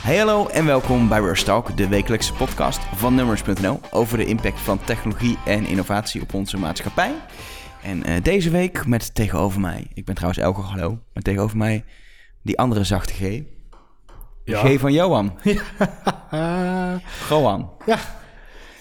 Hey hallo en welkom bij Rush Talk, de wekelijkse podcast van Numbers.nl over de impact van technologie en innovatie op onze maatschappij. En uh, deze week met tegenover mij, ik ben trouwens Elke hallo, maar tegenover mij die andere zachte G. Ja. G van Johan. Gohan. Ja.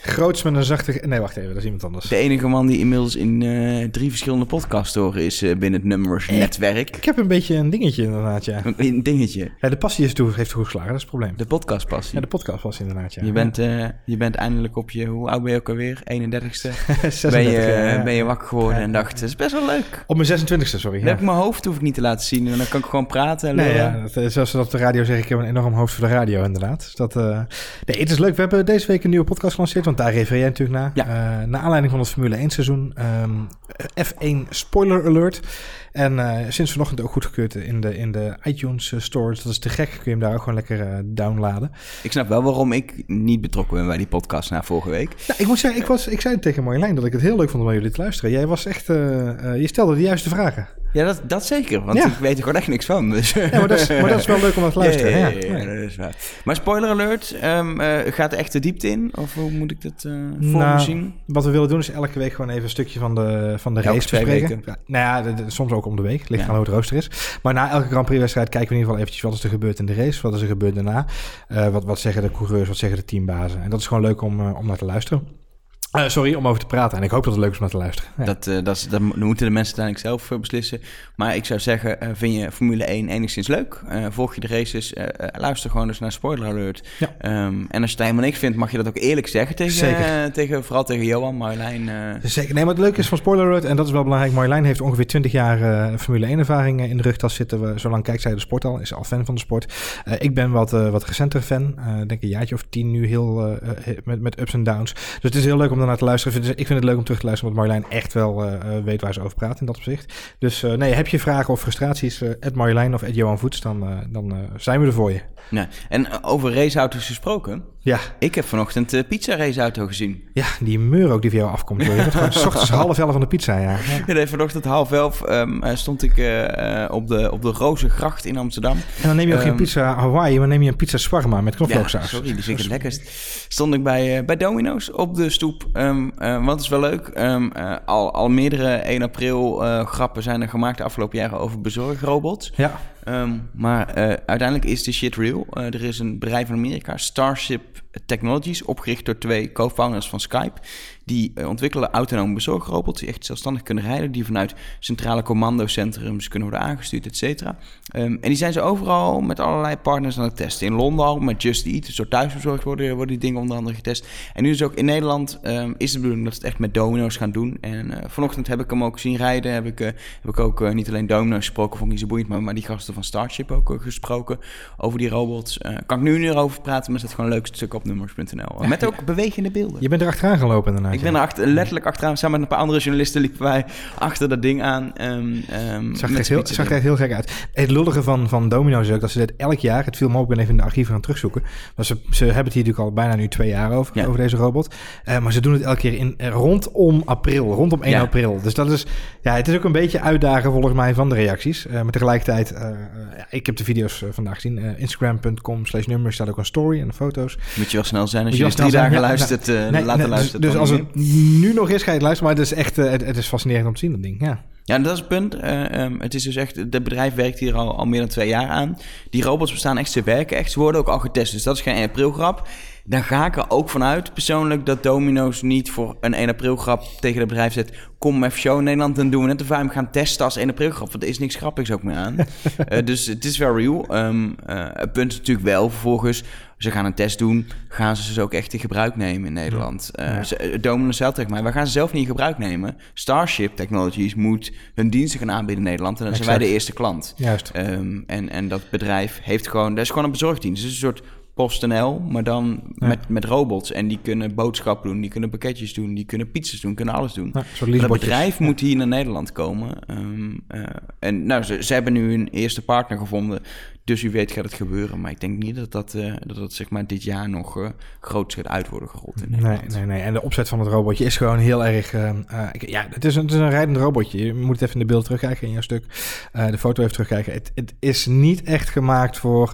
Groots met een zachte... Nee, wacht even, dat is iemand anders. De enige man die inmiddels in uh, drie verschillende podcasts horen is uh, binnen het Numbers-netwerk. Ik heb een beetje een dingetje inderdaad, ja. Een dingetje? Ja, de passie is toe, heeft toegeslagen, dat is het probleem. De podcastpassie? Ja, de podcastpassie inderdaad, ja. Je bent, uh, je bent eindelijk op je... Hoe oud ben je ook alweer? 31ste? 36, ben, je, ja. ben je wakker geworden ja. en dacht, het is best wel leuk. Op mijn 26ste, sorry. Dan heb ik mijn hoofd hoef ik niet te laten zien en dan kan ik gewoon praten. En nee, ja, dat, zoals ze dat op de radio zeggen, ik heb een enorm hoofd voor de radio inderdaad. Dus dat, nee, het is leuk. We hebben deze week een nieuwe podcast gelanceerd, want daar refereer jij natuurlijk naar. Ja. Uh, naar aanleiding van het Formule 1 seizoen. Um, F1 spoiler alert. En uh, sinds vanochtend ook goedgekeurd in de, in de iTunes uh, Store. Dus dat is te gek. Kun je hem daar ook gewoon lekker uh, downladen. Ik snap wel waarom ik niet betrokken ben bij die podcast na vorige week. Nou, ik moet zeggen, ik, was, ik zei tegen Marjolein dat ik het heel leuk vond om jullie te luisteren. Jij was echt, je stelde de juiste vragen. Ja, dat, dat zeker. Want ja. ik weet er gewoon echt niks van. Dus. Ja, maar dat, is, maar dat is wel leuk om naar te luisteren. Ja, ja, ja, dat is waar. Maar spoiler alert, um, uh, gaat er echt de diepte in? Of hoe moet ik dat uh, voor nou, me zien? Wat we willen doen is elke week gewoon even een stukje van de, van de race bespreken. Nou ja, de, de, soms ook om de week. Ligt aan hoe het rooster is. Maar na elke Grand Prix wedstrijd kijken we in ieder geval eventjes wat is er gebeurd in de race. Wat is er gebeurd daarna. Uh, wat, wat zeggen de coureurs, wat zeggen de teambazen. En dat is gewoon leuk om, om naar te luisteren. Uh, sorry, om over te praten. En ik hoop dat het leuk is om naar te luisteren. Ja. Dat, uh, dat, is, dat moeten de mensen uiteindelijk zelf uh, beslissen. Maar ik zou zeggen, vind je Formule 1 enigszins leuk? volg je de races? luister gewoon eens naar Spoiler Alert. Ja. Um, en als je het helemaal niks vindt, mag je dat ook eerlijk zeggen tegen, Zeker. tegen vooral tegen Johan, Marjolein. Zeker. Nee, maar het leuke is van Spoiler Alert, en dat is wel belangrijk. Marjolein heeft ongeveer 20 jaar Formule 1 ervaring in de rugtas zitten. We, zolang kijkt zij de sport al, is al fan van de sport. ik ben wat, wat recenter fan. denk een jaartje of tien nu heel met, met ups en downs. Dus het is heel leuk om naar te luisteren. Ik vind het leuk om terug te luisteren, omdat Marjolein echt wel uh, weet waar ze over praat in dat opzicht. Dus uh, nee, heb je vragen of frustraties, uh, Marjolein of Johan Voets, dan, dan zijn we er voor je. Ja, en over raceauto's gesproken. Ja. Ik heb vanochtend de pizza raceauto gezien. Ja, die meur ook die voor jou afkomt. Je bent gewoon s ochtends half elf van de pizza, ja. ja nee, vanochtend half elf um, stond ik op de, op de Rozengracht in Amsterdam. En dan neem je ook um, geen pizza Hawaii, maar neem je een pizza shawarma met knoflooksaus. Ja, sorry, die vind ik het lekkerst. Stond ik bij, bij Domino's op de stoep. Um, uh, wat is wel leuk. Al, al meerdere 1 april grappen zijn er gemaakt de afgelopen jaren over bezorgrobots. Ja. Um, maar uiteindelijk is de shit real. er is een bedrijf in Amerika, Starship Technologies, opgericht door twee co-founders van Skype. Die uh, ontwikkelen autonome bezorgrobots die echt zelfstandig kunnen rijden. Die vanuit centrale commandocentrums kunnen worden aangestuurd, et cetera. Um, en die zijn ze overal met allerlei partners aan het testen. In Londen al met Just Eat, dus door thuisbezorgd worden, worden die dingen onder andere getest. En nu is ook in Nederland um, is de bedoeling dat ze het echt met Domino's gaan doen. En uh, vanochtend heb ik hem ook zien rijden. Heb ik, uh, heb ik ook niet alleen Domino's gesproken, vond ik niet zo boeiend, maar, maar die gasten van Starship ook gesproken over die robots. kan ik nu niet over praten, maar het is gewoon een leuk stuk nummers.nl. Met ook bewegende beelden. Je bent er achteraan gelopen daarna. Ik ben er achter, letterlijk achteraan. Samen met een paar andere journalisten liepen wij achter dat ding aan. Um, um, zag, er heel, zag er echt heel gek uit. Het lullige van, van Domino's is ook dat ze dit elk jaar... Het viel me op, ik ben even in de archieven gaan terugzoeken. Maar ze, ze hebben het hier natuurlijk al bijna nu twee jaar over, ja. over deze robot. Uh, maar ze doen het elke keer in, rondom april, rondom 1 ja. april. Dus dat is... Ja, het is ook een beetje uitdagen volgens mij van de reacties. Uh, maar tegelijkertijd... Uh, ik heb de video's vandaag gezien. Instagram.com slash nummers staat ook een story en de foto's. Moet je wel snel zijn als je, je drie dagen ja, luistert, nee, nee, luisteren. Dus, dus als het nu nog is, ga je het luisteren. Maar het is echt uh, het, het, is fascinerend om te zien, dat ding. Ja. Ja, dat is het punt. Uh, um, het is dus echt, het bedrijf werkt hier al, al meer dan twee jaar aan. Die robots bestaan echt, ze werken echt. Ze worden ook al getest, dus dat is geen 1 april grap. Dan ga ik er ook vanuit, persoonlijk, dat Domino's niet voor een 1 april grap tegen het bedrijf zet. Kom even show in Nederland, dan doen we net of wij hem gaan testen als 1 april grap. Want er is niks grappigs ook meer aan. uh, dus het is wel real. Um, uh, het punt is natuurlijk wel vervolgens, ze gaan een test doen, gaan ze ze ook echt in gebruik nemen in Nederland. Ja. Uh, ze, Domino's zelf tegen mij, wij gaan ze zelf niet in gebruik nemen. Starship Technologies moet hun diensten gaan aanbieden in Nederland en dan exact. zijn wij de eerste klant. Juist. Um, en, en dat bedrijf heeft gewoon, dat is gewoon een bezorgdienst. Het is een soort PostNL, maar dan ja. met, met robots. En die kunnen boodschappen doen, die kunnen pakketjes doen, die kunnen pizzas doen, kunnen alles doen. Ja, dat bedrijf moet hier naar Nederland komen. Um, uh, en nou, ze, ze hebben nu een eerste partner gevonden. Dus u weet gaat het gebeuren. Maar ik denk niet dat dat, uh, dat, dat zeg maar dit jaar nog uh, gaat uit worden gerold in Nederland. Nee, nee, nee. En de opzet van het robotje is gewoon heel erg... Uh, ja, het is, een, het is een rijdend robotje. Je moet het even in de beeld terugkijken in jouw stuk. de foto even terugkijken. Het, het is niet echt gemaakt voor...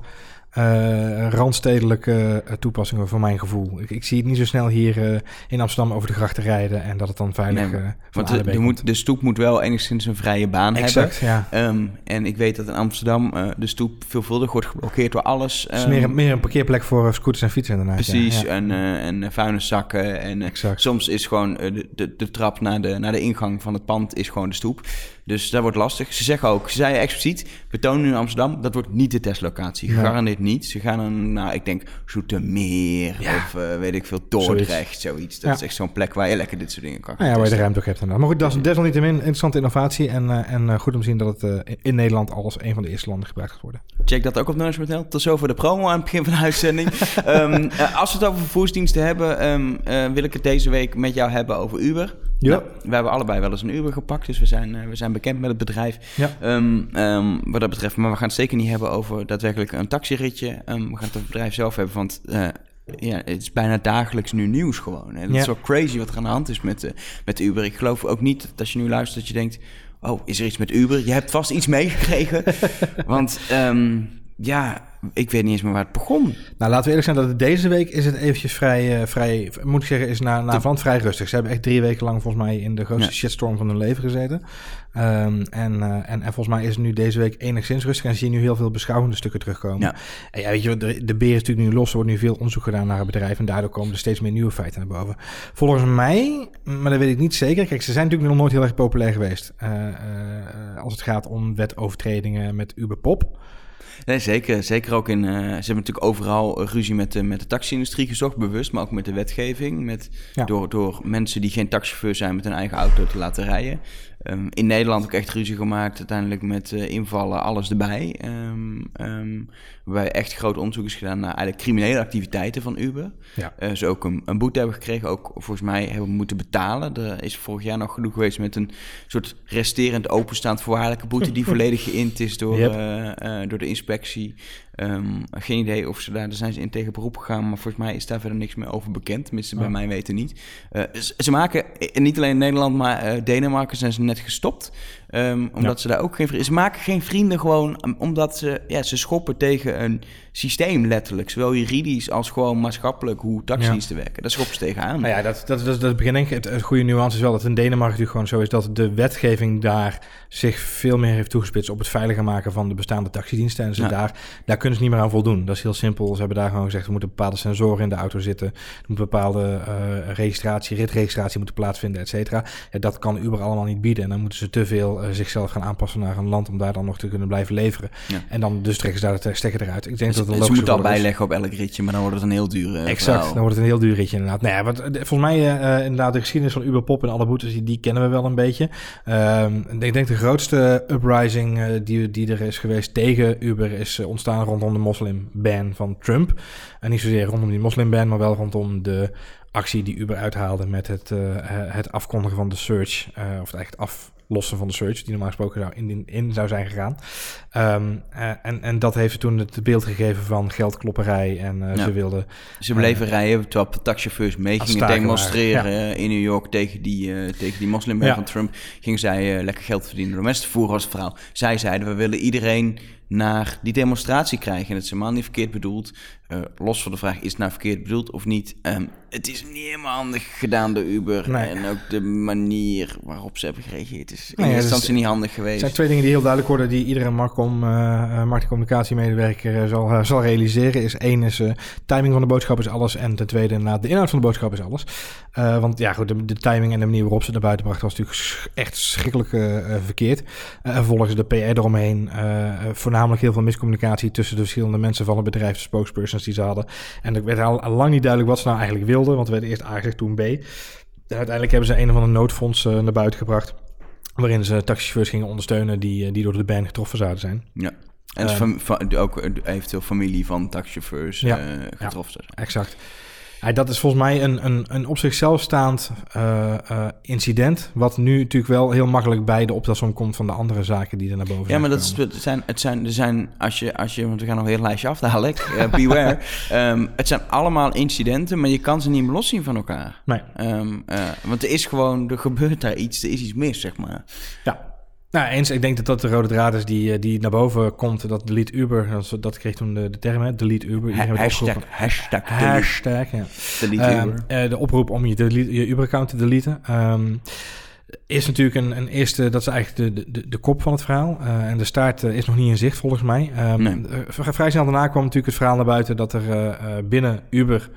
uh, randstedelijke uh, toepassingen voor mijn gevoel. Ik, ik, zie het niet zo snel hier uh, in Amsterdam over de grachten rijden en dat het dan veilig nee, Want de, de, moet, de, stoep moet wel enigszins een vrije baan exact, hebben. Ja. Um, en ik weet dat in Amsterdam de stoep veelvuldig wordt geblokkeerd door alles. Um, het is meer, ehm, meer een parkeerplek voor scooters en fietsen inderdaad. Precies, ja, en, en vuilniszakken. En soms is gewoon de, de, de trap naar de, naar de ingang van het pand is gewoon de stoep. Dus dat wordt lastig. Ze zeggen ook, ze zeiden expliciet, we tonen nu in Amsterdam, dat wordt niet de testlocatie. Ja. Garandeerd niet. Ze gaan dan naar, ik denk, Zoetermeer ja. of uh, weet ik veel, Dordrecht, zoiets. Dat ja. is echt zo'n plek waar je lekker dit soort dingen kan nou ja, waar je de ruimte ook hebt. En maar goed, dat is desalniettemin interessante innovatie en, uh, en uh, goed om te zien dat het in Nederland als een van de eerste landen gebruikt gaat worden. Check dat ook op Nuns.nl. Tot zover de promo aan het begin van de uitzending. um, als we het over vervoersdiensten hebben, um, wil ik het deze week met jou hebben over Uber. Ja. Nou, we hebben allebei wel eens een Uber gepakt, dus we zijn, we zijn bekend met het bedrijf. Ja. Um, um, wat dat betreft. Maar we gaan het zeker niet hebben over daadwerkelijk een taxiritje. Um, we gaan het over het bedrijf zelf hebben, want uh, ja, het is bijna dagelijks nu nieuws gewoon. Het is wel crazy wat er aan de hand is met, uh, met Uber. Ik geloof ook niet dat als je nu luistert dat je denkt... oh, is er iets met Uber? Je hebt vast iets meegekregen. want ja, ik weet niet eens meer waar het begon. Nou, laten we eerlijk zijn dat deze week is het eventjes vrij, uh, vrij moet ik zeggen, is na, na van vrij rustig. Ze hebben echt drie weken lang volgens mij in de grootste shitstorm van hun leven gezeten. Um, en, uh, en, en volgens mij is het nu deze week enigszins rustig en zie je nu heel veel beschouwende stukken terugkomen. Ja. En ja, weet je, de, de beer is natuurlijk nu los, er wordt nu veel onderzoek gedaan naar het bedrijf en daardoor komen er steeds meer nieuwe feiten naar boven. Volgens mij, maar dat weet ik niet zeker, kijk, ze zijn natuurlijk nog nooit heel erg populair geweest uh, als het gaat om wetovertredingen met Uber Pop. Nee, zeker. Zeker ook in. Uh, ze hebben natuurlijk overal ruzie met de, met de taxi-industrie gezocht, bewust, maar ook met de wetgeving. Met, door, door mensen die geen taxichauffeur zijn met hun eigen auto te laten rijden. Um, in Nederland ook echt ruzie gemaakt, uiteindelijk met uh, invallen, alles erbij. Um, um, waarbij echt groot onderzoek is gedaan naar eigenlijk criminele activiteiten van Uber. Ja. Uh, ze ook een, een, boete hebben gekregen, ook volgens mij hebben moeten betalen. Er is vorig jaar nog genoeg geweest met een soort resterend openstaand voorwaardelijke boete... die volledig geïnd is door, yep. uh, door de inspectie. Um, geen idee of ze daar, daar zijn ze in tegen beroep gegaan, maar volgens mij is daar verder niks meer over bekend. Tenminste, bij mij weten niet. Uh, ze, ze, maken, niet alleen in Nederland, maar uh, Denemarken zijn ze net gestopt. Um, omdat ze daar ook geen vrienden... Ze maken geen vrienden gewoon omdat ze... Ja, ze schoppen tegen een systeem letterlijk. Zowel juridisch als gewoon maatschappelijk hoe taxis te werken. Daar schoppen ze tegenaan. Nou ja, dat, dat, dat, dat begin denk ik... Het, het, goede nuance is wel dat in Denemarken natuurlijk gewoon zo is... dat de wetgeving daar zich veel meer heeft toegespitst... op het veiliger maken van de bestaande taxidiensten. En ze daar, daar kunnen ze niet meer aan voldoen. Dat is heel simpel. Ze hebben daar gewoon gezegd... er moeten bepaalde sensoren in de auto zitten. Er moet bepaalde uh, registratie, ritregistratie moeten plaatsvinden, et cetera. Ja, dat kan Uber allemaal niet bieden. En dan moeten ze te veel uh, zichzelf gaan aanpassen naar een land... om daar dan nog te kunnen blijven leveren. Ja. En dan dus trekken ze daar de stekker eruit. Ik denk dat het Ze moeten al bijleggen op elk ritje, maar dan wordt het een heel duur uh, Exact, dan wordt het een heel duur ritje inderdaad. Nou ja, wat, volgens mij uh, inderdaad de geschiedenis van Uber Pop en alle boetes, die, die kennen we wel een beetje. Uh, ik denk de grootste uprising uh, die, die er is geweest tegen Uber is ontstaan rondom de moslimban van Trump. En niet zozeer rondom die moslimban, maar wel rondom de actie die Uber uithaalde met het, het afkondigen van de search, of het echt af lossen van de search, die normaal gesproken zou in, in zou zijn gegaan. Um, uh, en, en dat heeft toen het beeld gegeven van geldklopperij. En uh, ja. ze wilden. Ze bleven uh, rijden terwijl taxichauffeurs mee gingen demonstreren ja. in New York tegen die, tegen die moslimwet ja. van Trump. Gingen zij lekker geld verdienen door mensen te voeren als verhaal. Zij zeiden: we willen iedereen naar die demonstratie krijgen. En het is helemaal niet verkeerd bedoeld. Uh, los van de vraag, is het nou verkeerd bedoeld of niet? Um, het is niet helemaal handig gedaan door Uber. Nee. En ook de manier waarop ze hebben gereageerd is in eerste instantie niet handig geweest. Het zijn twee dingen die heel duidelijk worden... die iedere Marcom, uh, marketingcommunicatiemedewerker uh, zal, zal realiseren. Is één is timing van de boodschap is alles. En ten tweede inderdaad de inhoud van de boodschap is alles. Want ja, goed, de, de, timing en de manier waarop ze naar buiten bracht... was natuurlijk echt schrikkelijk verkeerd. vervolgens de PR eromheen... voornamelijk heel veel miscommunicatie... tussen de verschillende mensen van het bedrijf, de spokesperson die ze hadden. En er werd al, al lang niet duidelijk wat ze nou eigenlijk wilden, want we werden eerst A gezegd, toen B. En uiteindelijk hebben ze een of andere noodfonds naar buiten gebracht, waarin ze taxichauffeurs gingen ondersteunen die, die door de ban getroffen zouden zijn. Ja. En uh, ook eventueel familie van taxichauffeurs ja, uh, getroffen ja, Exact. Ja, dat is volgens mij een, een, een op zichzelf staand uh, uh, incident. Wat nu natuurlijk wel heel makkelijk bij de optelsom komt van de andere zaken die er naar boven Ja, maar dat is, het zijn, het zijn, er zijn, als je, als je, want we gaan nog een heel lijstje af dadelijk, uh, beware. um, het zijn allemaal incidenten, maar je kan ze niet meer loszien van elkaar. Nee. Um, want er is gewoon, er gebeurt daar iets, er is iets mis, zeg maar. Ja, Nou, eens, ik denk dat dat de rode draad is die, eh, die naar boven komt. Dat delete Uber, dat, dat kreeg toen de, de term, hè, delete Uber. Ha- hashtag, hashtag, delete, Hashtag, ja. delete Ehm, Uber. eh, de oproep om je, delete- je Uber-account te deleten. ehm, is natuurlijk een, een eerste, dat is eigenlijk de, de, de kop van het verhaal. Eh, en de staart is nog niet in zicht, volgens mij. Ehm, Nee. eh, vrij snel daarna kwam natuurlijk het verhaal naar buiten dat er binnen Uber.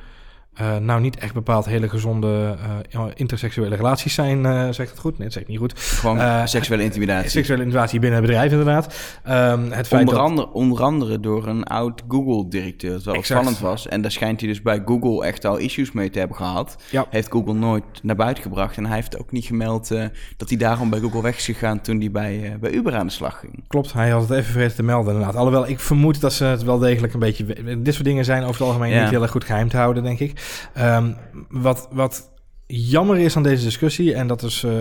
Eh, nou, niet echt bepaald hele gezonde eh, interseksuele relaties zijn. eh zegt het goed? Nee, dat zegt niet goed. Gewoon seksuele intimidatie. Seksuele innovatie binnen het bedrijf, inderdaad. Ehm, het feit Onder, dat... andere, onder andere door een oud Google-directeur. Dat wel Exact. opvallend was. En daar schijnt hij dus bij Google echt al issues mee te hebben gehad. Ja. Heeft Google nooit naar buiten gebracht. En hij heeft ook niet gemeld dat hij daarom bij Google weg is gegaan toen hij bij, bij Uber aan de slag ging. Klopt, hij had het even vergeten te melden inderdaad. Alhoewel, ik vermoed dat ze het wel degelijk een beetje... Dit soort dingen zijn over het algemeen Ja. niet heel erg goed geheim te houden, denk ik. Ehm, wat, wat jammer is aan deze discussie, en dat is, eh,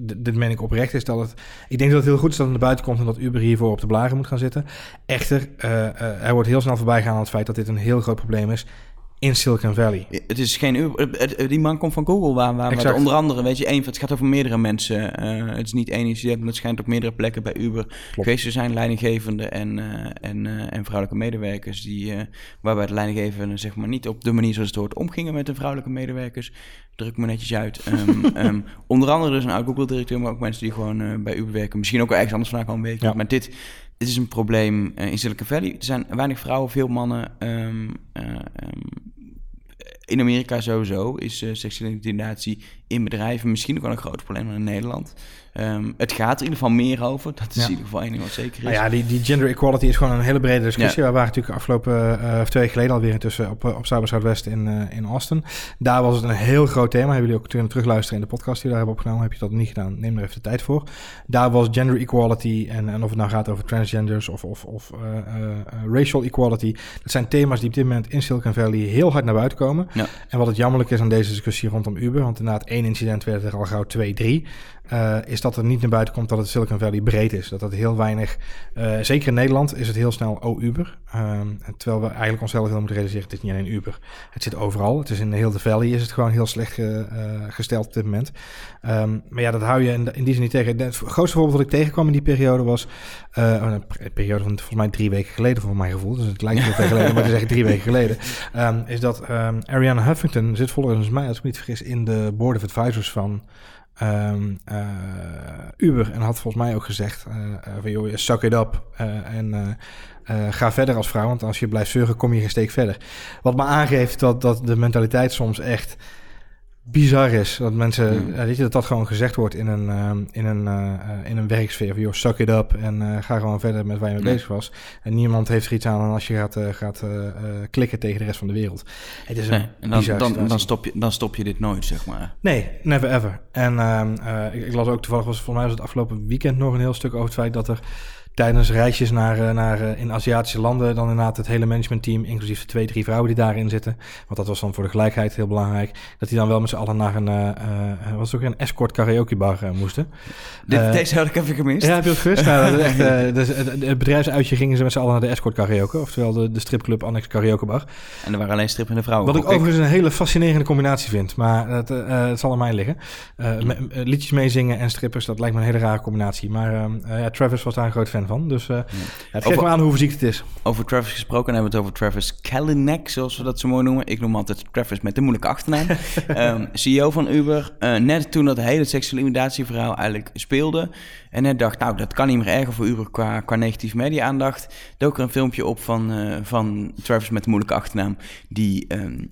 dit meen ik oprecht, is dat het... Ik denk dat het heel goed is dat het naar buiten komt en dat Uber hiervoor op de blaren moet gaan zitten. Echter, eh, er wordt heel snel voorbij gaan aan het feit dat dit een heel groot probleem is in Silicon Valley. Het is geen Uber. Die man komt van Google, waar, waar, Exact. onder andere, weet je, één, het gaat over meerdere mensen. Eh, het is niet één incident, maar het schijnt op meerdere plekken bij Uber geweest te zijn. Leidinggevende en, eh, en, eh, en vrouwelijke medewerkers, die, waarbij de leidinggevende zeg maar niet op de manier zoals het hoort omgingen met de vrouwelijke medewerkers. Druk me netjes uit. Ehm, ehm, onder andere dus een oud Google-directeur, maar ook mensen die gewoon bij Uber werken. Misschien ook wel ergens anders vandaan komen weten. Ja. Maar dit, dit is een probleem in Silicon Valley. Er zijn weinig vrouwen, veel mannen. ehm, eh, ehm, in Amerika sowieso is eh, seksuele intimidatie in bedrijven misschien ook wel een groot probleem dan in Nederland. Ehm, het gaat er in ieder geval meer over. Dat is Ja. in ieder geval één ding wat zeker is. Nou ja, die, die gender equality is gewoon een hele brede discussie. Ja. We waren natuurlijk afgelopen, eh, twee weken geleden alweer intussen op, op Cyber Southwest in, eh, in Austin. Daar was het een heel groot thema. Hebben jullie ook kunnen terugluisteren in de podcast die we daar hebben opgenomen. Heb je dat niet gedaan? Neem er even de tijd voor. Daar was gender equality en, en of het nou gaat over transgenders of, of, of eh, racial equality. Dat zijn thema's die op dit moment in Silicon Valley heel hard naar buiten komen. Ja. En wat het jammerlijk is aan deze discussie rondom Uber, want inderdaad één incident werd er al gauw twee, drie, eh, is dat er niet naar buiten komt dat het Silicon Valley breed is. Dat dat heel weinig, eh, zeker in Nederland is het heel snel oh Uber. Ehm, terwijl we eigenlijk onszelf heel moeten realiseren, het is niet alleen Uber. Het zit overal. Het is in heel de Valley is het gewoon heel slecht eh, gesteld op dit moment. Ehm, maar ja, dat hou je in, in die zin niet tegen. Het grootste voorbeeld wat ik tegenkwam in die periode was, oh, een periode van volgens mij drie weken geleden voor mijn gevoel. Dus het lijkt heel veel geleden, maar is echt drie weken geleden. Ehm, is dat ehm, Ariana Huffington zit volgens mij, als ik me niet vergis, in de board of advisors van ehm, eh, Uber. En had volgens mij ook gezegd eh, eh, van joh, suck it up en ga verder als vrouw. Want als je blijft zeuren, kom je geen steek verder. Wat me aangeeft dat, dat de mentaliteit soms echt bizar is. Dat mensen, Mm. eh, weet je, dat dat gewoon gezegd wordt in een, ehm, in een, eh, in een werksfeer. Van, joh, suck it up en ga gewoon verder met waar je mee Ja. bezig was. En niemand heeft er iets aan als je gaat, gaat klikken tegen de rest van de wereld. Het is een Nee, dan, dan, dan, stop je, dan stop je dit nooit, zeg maar. Nee, never ever. En ehm, eh, ik, ik las ook toevallig, was, volgens mij was het afgelopen weekend nog een heel stuk over het feit dat er tijdens reisjes naar, eh, naar eh, in Aziatische landen dan inderdaad het hele managementteam, inclusief de twee, drie vrouwen die daarin zitten, want dat was dan voor de gelijkheid heel belangrijk, dat die dan wel met z'n allen naar een, eh was ook een escort karaoke bar eh, moesten. Dit, deze had ik even gemist. Ja, heb je het nou, dat echt, dus het, het bedrijfsuitje gingen ze met z'n allen naar de escort karaoke, oftewel de, de stripclub Annex Karaoke Bar. En er waren alleen strippende vrouwen. Wat ik overigens een hele fascinerende combinatie vind. Maar het, eh, het zal aan mij liggen. Liedjes meezingen en strippers, dat lijkt me een hele rare combinatie. Maar ehm, eh, ja, Travis was daar een groot fan van. Dus ja, het geeft me aan hoe fysiek het is. Over Travis gesproken, hebben we het over Travis Kalanick, zoals we dat zo mooi noemen. Ik noem altijd Travis met de moeilijke achternaam. Ehm, CEO van Uber. Eh, net toen dat hele seksuele immidatieverhaal eigenlijk speelde. En net dacht, nou, dat kan niet meer erger voor Uber qua, qua negatieve media-aandacht. Dook er een filmpje op van, eh, van Travis met de moeilijke achternaam. Die, ehm,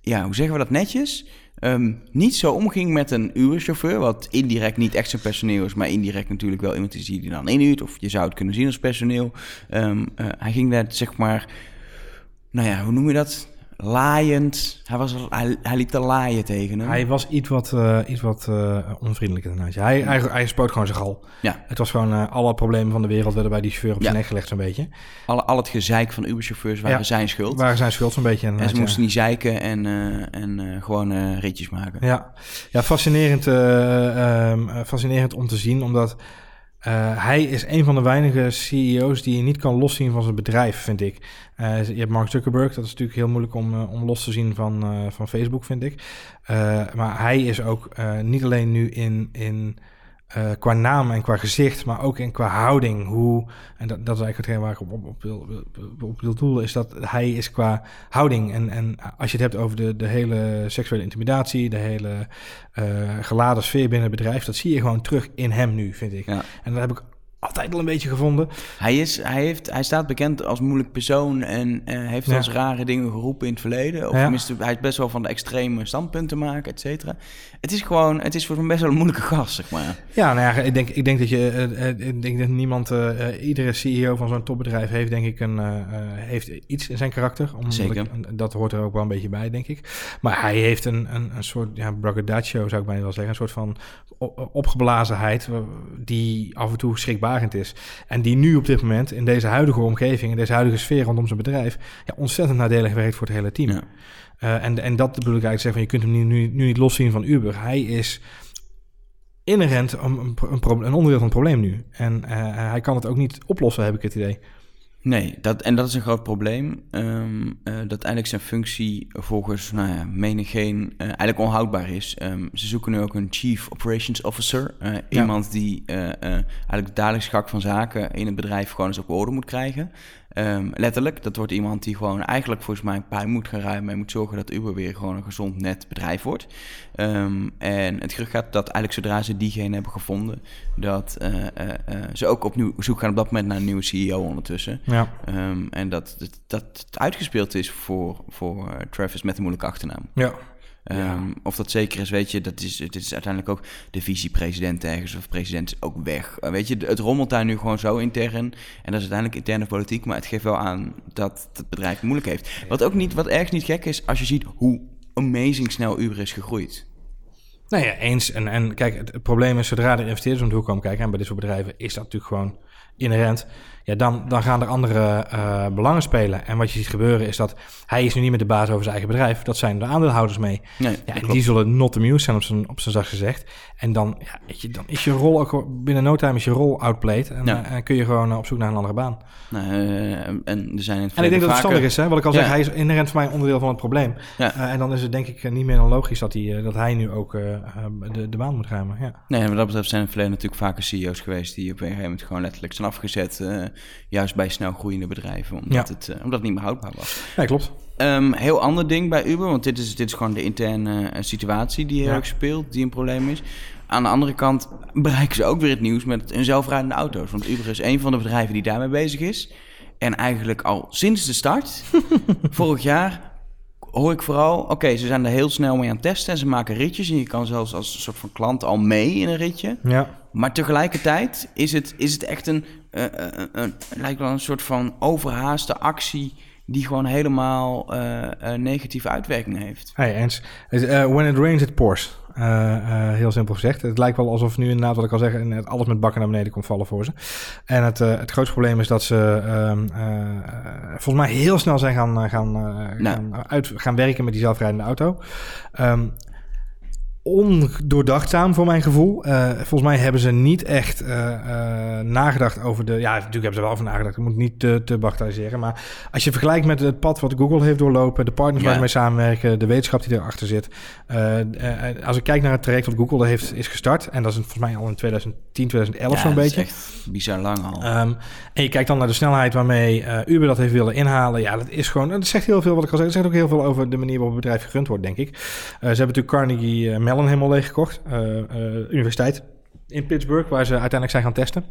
ja, hoe zeggen we dat netjes? Ehm, niet zo omging met een Uber-chauffeur, wat indirect niet echt zijn personeel is, maar indirect natuurlijk wel iemand is die die dan inhuurt, of je zou het kunnen zien als personeel. Ehm, eh, hij ging daar, zeg maar, nou ja, hoe noem je dat? Laaiend. Hij, was, hij, hij liep te laaien tegen hem. Hij was iets wat, eh, iets wat eh, onvriendelijker. Ja, Hij, hij, hij spoot gewoon zijn gal. Ja, Het was gewoon eh, alle problemen van de wereld werden bij die chauffeur op zijn Ja. nek gelegd zo'n beetje. al, al het gezeik van Uber-chauffeurs waren Ja. zijn schuld. Waar zijn schuld zo'n beetje en ze ja. moesten niet zeiken en, en gewoon ritjes maken. Ja, ja fascinerend, eh, ehm, eh, fascinerend om te zien, omdat eh, hij is een van de weinige CEO's die je niet kan loszien van zijn bedrijf, vind ik. Eh, je hebt Mark Zuckerberg, dat is natuurlijk heel moeilijk om, eh, om los te zien van, van Facebook, vind ik. Maar hij is ook niet alleen nu in, in uh, qua naam en qua gezicht, maar ook in qua houding. Hoe, en dat, dat is eigenlijk hetgeen waar ik op, op, op, wil, op wil doelen, is dat hij is qua houding. En, en als je het hebt over de, de hele seksuele intimidatie, de hele uh, geladen sfeer binnen het bedrijf, dat zie je gewoon terug in hem nu, vind ik. Ja. En dat heb ik altijd al een beetje gevonden. Hij, is, hij, heeft, hij staat bekend als moeilijk persoon en uh, heeft ja. als rare dingen geroepen in het verleden. Of ja. tenminste, hij is best wel van de extreme standpunten maken, et cetera. Het is gewoon, het is voor een best wel een moeilijke gast, zeg maar. Ja, nou ja, ik denk, ik denk dat je, uh, ik denk dat niemand, uh, iedere CEO van zo'n topbedrijf heeft, denk ik, een, heeft iets in zijn karakter. Zeker. dat hoort er ook wel een beetje bij, denk ik. Maar hij heeft een, een, een soort, ja, braggadocio zou ik bijna wel zeggen, een soort van opgeblazenheid die af en toe schrikbaar is. En die nu op dit moment in deze huidige omgeving, in deze huidige sfeer rondom zijn bedrijf, ja, ontzettend nadelig werkt voor het hele team. Ja. Uh, en, en dat bedoel ik eigenlijk zeggen, van, je kunt hem nu, nu, nu niet loszien van Uber. Hij is inherent een, een, een, onderdeel van het probleem nu. En uh, hij kan het ook niet oplossen, heb ik het idee. Nee, dat, en dat is een groot probleem. Um, uh, dat eigenlijk zijn functie volgens nou ja, menigeen uh, eigenlijk onhoudbaar is. Um, ze zoeken nu ook een Chief Operations Officer. Uh, ja. Iemand die eigenlijk de dagelijks gak van zaken in het bedrijf gewoon eens op orde moet krijgen. Um, letterlijk, dat wordt iemand die gewoon eigenlijk volgens mij een pijn moet gaan ruimen en moet zorgen dat Uber weer gewoon een gezond net bedrijf wordt. Um, en het gerucht gaat dat eigenlijk zodra ze diegene hebben gevonden, dat uh, uh, uh, ze ook opnieuw zoek gaan op dat moment naar een nieuwe CEO ondertussen. Ja. Um, en dat, dat, dat het uitgespeeld is voor, voor Travis met een moeilijke achternaam. Ja. Um, Of dat zeker is, weet je, dat is, het is uiteindelijk ook de vicepresident ergens of president is ook weg. Uh, weet je, het rommelt daar nu gewoon zo intern. En dat is uiteindelijk interne politiek, maar het geeft wel aan dat het bedrijf het moeilijk heeft. Wat ook niet, wat ergens niet gek is, als je ziet hoe amazing snel Uber is gegroeid. Nou ja, eens. En, en kijk, het, het probleem is, zodra de investeerders om de hoek komen kijken, en bij dit soort bedrijven is dat natuurlijk gewoon inherent ja, dan, dan gaan er andere uh, belangen spelen. En wat je ziet gebeuren is dat hij is nu niet meer de baas over zijn eigen bedrijf. Dat zijn de aandeelhouders mee. Nee, ja, en die zullen not amused zijn op zijn, op zijn zacht gezegd. En dan, ja, weet je, dan is je rol ook binnen no time is je rol outplayed. En, ja. uh, kun je gewoon op zoek naar een andere baan. Nou, uh, en er zijn in het En ik denk dat het verstandig is, hè? Wat ik al zeg, hij is inherent voor mij onderdeel van het probleem. En dan is het denk ik niet meer dan logisch dat hij, dat hij nu ook de, de baan moet ruimen. Ja. Nee, wat dat betreft zijn er verleden natuurlijk vaker CEO's geweest die op een gegeven moment gewoon letterlijk zijn afgezet juist bij snel groeiende bedrijven, omdat, het, uh, omdat het niet meer houdbaar was. Ja, klopt. Um, heel ander ding bij Uber, want dit is, dit is gewoon de interne uh, situatie die heel ja. erg speelt, die een probleem is. Aan de andere kant bereiken ze ook weer het nieuws met hun zelfrijdende auto's. Want Uber is een van de bedrijven die daarmee bezig is. En eigenlijk al sinds de start, vorig jaar, hoor ik vooral... Oké, ze zijn er heel snel mee aan het testen en ze maken ritjes. En je kan zelfs als een soort van klant al mee in een ritje. Ja. Maar tegelijkertijd is het, is het echt een, uh, uh, uh, lijkt wel een soort van overhaaste actie die gewoon helemaal negatieve uitwerkingen heeft. Hey, eens. when it rains, it pours. Heel simpel gezegd. Het lijkt wel alsof nu inderdaad, wat ik al zeg, net alles met bakken naar beneden komt vallen voor ze. En het, het grootste probleem is dat ze ehm, volgens mij heel snel zijn gaan, gaan, nou. gaan, uit, gaan werken met die zelfrijdende auto. Um, ondoordachtzaam voor mijn gevoel. Uh, volgens mij hebben ze niet echt uh, uh, nagedacht over de... Ja, natuurlijk hebben ze wel over nagedacht. Ik moet niet te, te bagatelliseren. Maar als je vergelijkt met het pad wat Google heeft doorlopen... de partners ja. waar ze mee samenwerken... de wetenschap die erachter zit. als ik kijk naar het traject wat Google heeft, is gestart... en dat is volgens mij al in 2010, 2011 ja, zo'n beetje. Echt bizar lang al. Um, en je kijkt dan naar de snelheid waarmee Uber dat heeft willen inhalen. Ja, dat is gewoon... Dat zegt heel veel wat ik al zei. Dat zegt ook heel veel over de manier waarop het bedrijf gerund wordt, denk ik. ze hebben natuurlijk Carnegie Mellon helemaal leeggekocht. Uh, uh, universiteit in Pittsburgh, waar ze uiteindelijk zijn gaan testen.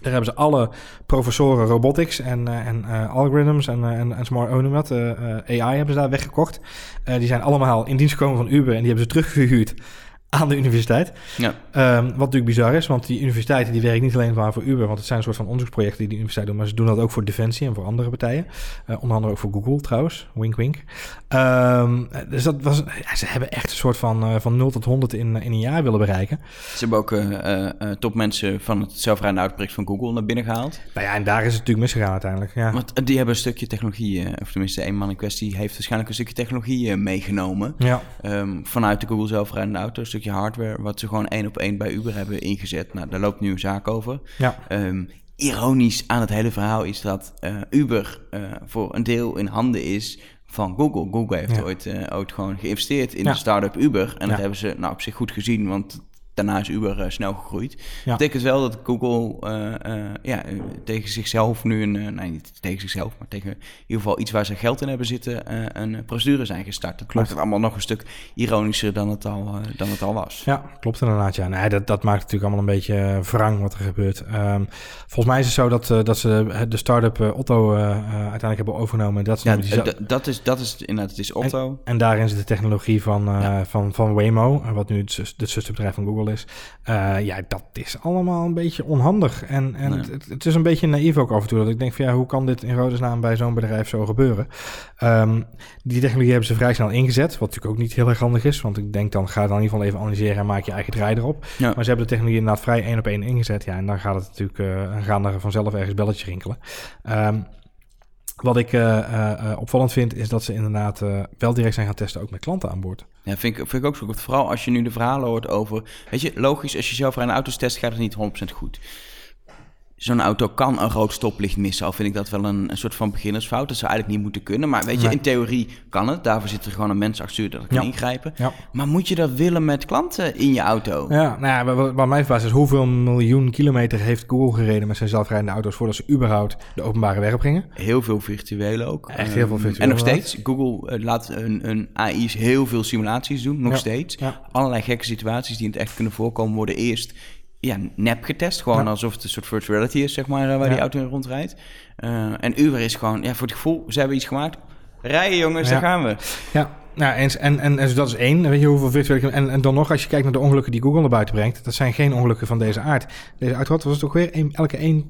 Daar hebben ze alle professoren robotics en, uh, en algorithms en, en, en smart, oh, dat, AI hebben ze daar weggekocht. die zijn allemaal in dienst gekomen van Uber en die hebben ze teruggehuurd aan de universiteit. Ja. Um, wat natuurlijk bizar is, want die universiteiten die werken niet alleen maar voor Uber, want het zijn een soort van onderzoeksprojecten die de universiteit doen, maar ze doen dat ook voor Defensie en voor andere partijen. Uh, onder andere ook voor Google trouwens, wink wink. Um, dus dat was, ja, ze hebben echt een soort van, uh, van 0 tot 100 in, in een jaar willen bereiken. Ze hebben ook uh, topmensen van het zelfrijdende autoproject van Google naar binnen gehaald. Nou ja, en daar is het natuurlijk misgegaan uiteindelijk. Ja. Want die hebben een stukje technologie, of tenminste een man in kwestie heeft waarschijnlijk een stukje technologie meegenomen. Ja. Um, vanuit de Google zelfrijdende auto, een stukje hardware, wat ze gewoon één op één bij Uber hebben ingezet. Nou, daar loopt nu een zaak over. Ja. Um, ironisch aan het hele verhaal is dat uh, Uber uh, voor een deel in handen is van Google. Google heeft ja. ooit, uh, ooit gewoon geïnvesteerd in ja. de start-up Uber. En ja. dat hebben ze nou op zich goed gezien, want daarna is Uber snel gegroeid. Dat betekent wel dat Google ja, tegen zichzelf nu een, nee niet tegen zichzelf, maar tegen in ieder geval iets waar ze geld in hebben zitten, een procedure zijn gestart. Dat het allemaal nog een stuk ironischer dan het al, dan het al was. Ja, klopt inderdaad. Ja, nee, dat, dat maakt natuurlijk allemaal een beetje wrang wat er gebeurt. Um, volgens mij is het zo dat, dat ze de start-up Otto uiteindelijk hebben overgenomen. Dat, ja, dat, is, dat is inderdaad, het is Otto. En, en daarin zit de technologie van, uh, van, van Waymo, wat nu het, het zusterbedrijf van Google is. Uh, ja, dat is allemaal een beetje onhandig. En, en het, het, is een beetje naïef ook af en toe. Dat ik denk van ja, hoe kan dit in Rodesnaam bij zo'n bedrijf zo gebeuren? Um, die technologie hebben ze vrij snel ingezet, wat natuurlijk ook niet heel erg handig is. Want ik denk dan ga dan in ieder geval even analyseren en maak je eigen draai erop. Maar ze hebben de technologie inderdaad vrij één op één ingezet. Ja, en dan gaat het natuurlijk, uh, gaan er vanzelf ergens belletjes rinkelen. Um, wat ik uh, uh, opvallend vind, is dat ze inderdaad wel direct zijn gaan testen, ook met klanten aan boord. Ja, vind ik, vind ik ook zo goed. Vooral als je nu de verhalen hoort over... Weet je, logisch, als je zelf een auto's test, gaat het niet 100% goed zo'n auto kan een rood stoplicht missen. Al vind ik dat wel een, een soort van beginnersfout. Dat zou eigenlijk niet moeten kunnen. Maar weet je, in theorie kan het. Daarvoor zit er gewoon een mens achter dat kan ingrijpen. Ja. Maar moet je dat willen met klanten in je auto? Ja, nou ja, wat, wat mij verbaast is hoeveel miljoen kilometer heeft Google gereden met zijn zelfrijdende auto's voordat ze überhaupt de openbare weg brengen? Heel veel virtuele ook. Echt heel veel ehm, virtuele. En nog steeds, Google uh, laat hun, hun AI's heel veel simulaties doen, nog steeds. Allerlei gekke situaties die in het echt kunnen voorkomen worden eerst ja, nep getest. Gewoon alsof het een soort virtual reality is, zeg maar, eh, waar die auto in rondrijdt. Uh, en Uber is gewoon, ja, voor het gevoel, ze hebben iets gemaakt. Rijden jongens, daar gaan we. Ja, nou, en, en, en, en dat is één. Weet je hoeveel virtuele... En, en dan nog, als je kijkt naar de ongelukken die Google naar buiten brengt... dat zijn geen ongelukken van deze aard. Deze auto was het ook weer een, elke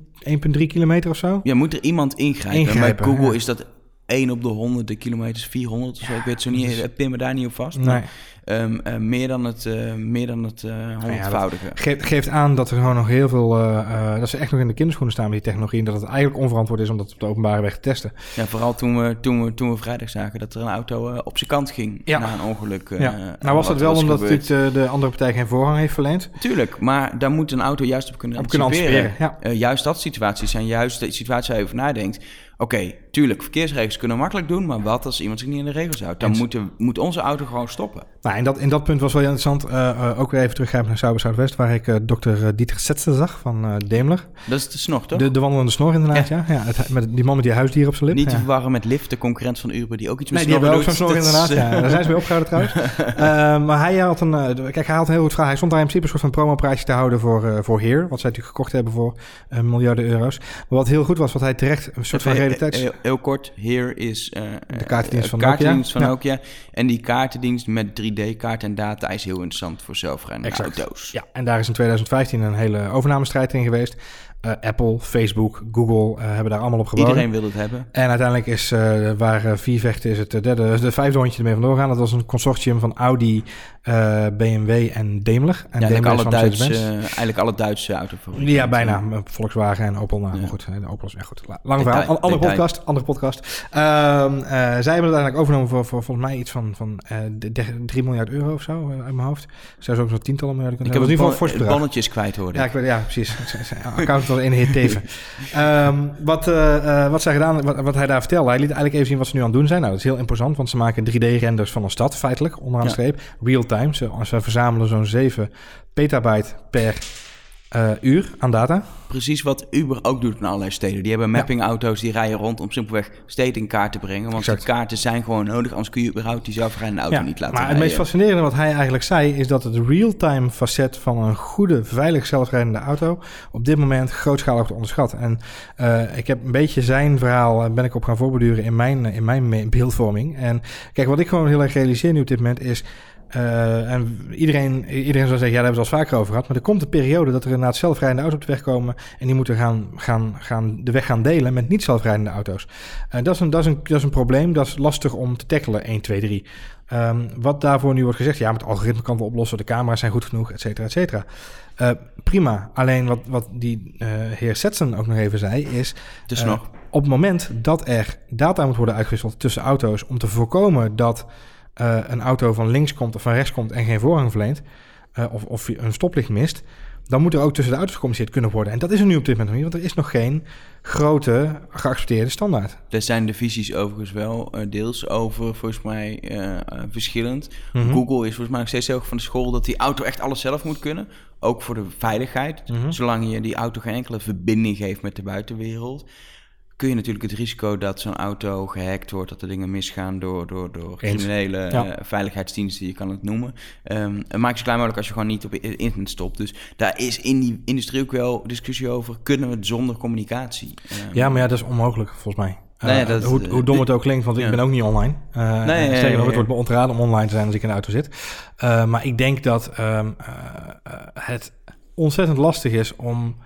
1,3 kilometer of zo? Ja, moet er iemand ingrijpen. ingrijpen Bij Google is dat 1 op de honderden kilometers, 400 of zo. Ik weet zo niet, dus... pin me daar niet op vast. Nee. Um, uh, meer dan het, uh, meer dan het uh, honderdvoudige. Ja, geeft, aan dat er gewoon nog heel veel... dat ze echt nog in de kinderschoenen staan met die technologie... en dat het eigenlijk onverantwoord is om dat op de openbare weg te testen. Ja, vooral toen we, toen we, toen we vrijdag zagen dat er een auto op zijn kant ging ja. na een ongeluk. ja. nou was dat wel omdat natuurlijk de, de, andere partij geen voorrang heeft verleend? Tuurlijk, maar daar moet een auto juist op kunnen op anticiperen. Kunnen anticiperen ja. juist dat situaties zijn juist de situaties waar je over nadenkt Oké, tuurlijk, verkeersregels kunnen we makkelijk doen, maar wat als iemand zich niet in de regels houdt? Dan moet, moet onze auto gewoon stoppen. Nou, in dat, in dat punt was wel interessant. Uh, ook weer even teruggrijpen naar Sauber Zuidwest, waar ik uh, dokter Dieter Setsen zag van Daimler. Dat is de snor, toch? De, de wandelende snor, inderdaad, ja. ja. het, met die man met die huisdier op zijn lip. Niet te verwarren met Lyft, de concurrent van Uber, die ook iets met nee, die hebben ook zo'n snor, inderdaad. Ja. Daar zijn ze mee opgehouden trouwens. maar hij had een, kijk, hij had een heel goed vraag. Hij stond daar in principe een soort van promoprijsje te houden voor, voor Heer, wat zij natuurlijk gekocht hebben voor miljarden euro's. Maar wat heel goed was, wat hij terecht een soort van realiteits... Heel kort, hier is uh, de kaartendienst van, kaartendienst Nokia. van Nokia. En die kaartendienst met 3D-kaart en data is heel interessant voor zelfrijdende auto's. Ja, en daar is in 2015 een hele overnamestrijd in geweest. Uh, Apple, Facebook, Google uh, hebben daar allemaal op gebouwd. Iedereen wil het hebben. En uiteindelijk is uh, waar vier vechten is het derde, de vijfde hondje ermee vandoor gaan. Dat was een consortium van Audi, BMW en Daimler. En ja, Daimler alle Duitse, eigenlijk alle Duitse autofabrieken. Ja, bijna. Volkswagen en Opel. Nou, ja. goed. De Opel is echt goed. Lang verhaal. Andere podcast. Andere podcast. Um, zij hebben het uiteindelijk overgenomen voor, voor volgens mij iets van, van 3 miljard euro of zo uit mijn hoofd. Zou ze ook zo'n tientallen miljarden kunnen Ik heb het in bonnetjes kwijt hoor. Ja, ik weet, ja, precies. Account wel in hit teven. um, wat, uh, wat, zij gedaan, wat, wat, hij daar vertelde, hij liet eigenlijk even zien wat ze nu aan het doen zijn. Nou, dat is heel imposant, want ze maken 3D-renders van een stad, feitelijk, onderaan de streep. Real-time. Ze, ze verzamelen zo'n 7 petabyte per uh, uur aan data. Precies wat Uber ook doet in allerlei steden. Die hebben mappingauto's die rijden rond om simpelweg steden in kaart te brengen. Want die kaarten zijn gewoon nodig, anders kun je überhaupt die zelfrijdende auto niet laten maar het meest fascinerende wat hij eigenlijk zei... is dat het real-time facet van een goede, veilig zelfrijdende auto... op dit moment grootschalig wordt onderschat. En uh, ik heb een beetje zijn verhaal eh, ben ik op gaan voorbeduren in mijn, in mijn beeldvorming. En kijk, wat ik gewoon heel erg realiseer nu op dit moment is... Uh, en iedereen, iedereen zou zeggen, ja, daar hebben we het al vaker over gehad. Maar er komt een periode dat er inderdaad zelfrijdende auto's op de weg komen. En die moeten gaan, gaan, gaan de weg gaan delen met niet zelfrijdende auto's. Uh, dat, is een, dat, is een, dat is een probleem, dat is lastig om te tackelen, 1, 2, 3. Um, wat daarvoor nu wordt gezegd, ja, met algoritme kan we oplossen, de camera's zijn goed genoeg, et cetera, et cetera. Uh, prima, alleen wat, wat die heer Setsen ook nog even zei, is... Dus nog. Op het moment dat er data moet worden uitgewisseld tussen auto's... om te voorkomen dat uh, een auto van links komt of van rechts komt en geen voorrang verleent, uh, of, of een stoplicht mist, dan moet er ook tussen de auto's gecommuniceerd kunnen worden. En dat is er nu op dit moment nog niet, want er is nog geen grote geaccepteerde standaard. Daar zijn de visies overigens wel uh, deels over, volgens mij, uh, verschillend. Mhm. Google is volgens mij nog steeds heel erg van de school dat die auto echt alles zelf moet kunnen. Ook voor de veiligheid. Mhm. Zolang je die auto geen enkele verbinding geeft met de buitenwereld kun je natuurlijk het risico dat zo'n auto gehackt wordt, dat er dingen misgaan door, door, door criminele Ja. eh, veiligheidsdiensten, je kan het noemen. Ehm het maakt het zo klein mogelijk als je gewoon niet op internet stopt. Dus daar is in die industrie ook wel discussie over, kunnen we het zonder communicatie? Ehm, Ja, maar ja, dat is onmogelijk volgens mij. Nee, Eh, dat- hoe, hoe dom het ook klinkt, want ik ben ook niet online. Uh, Nee, het wordt me ontraden om online te zijn als ik in de auto zit. Uh, maar ik denk dat ehm, eh, eh, het ontzettend lastig is om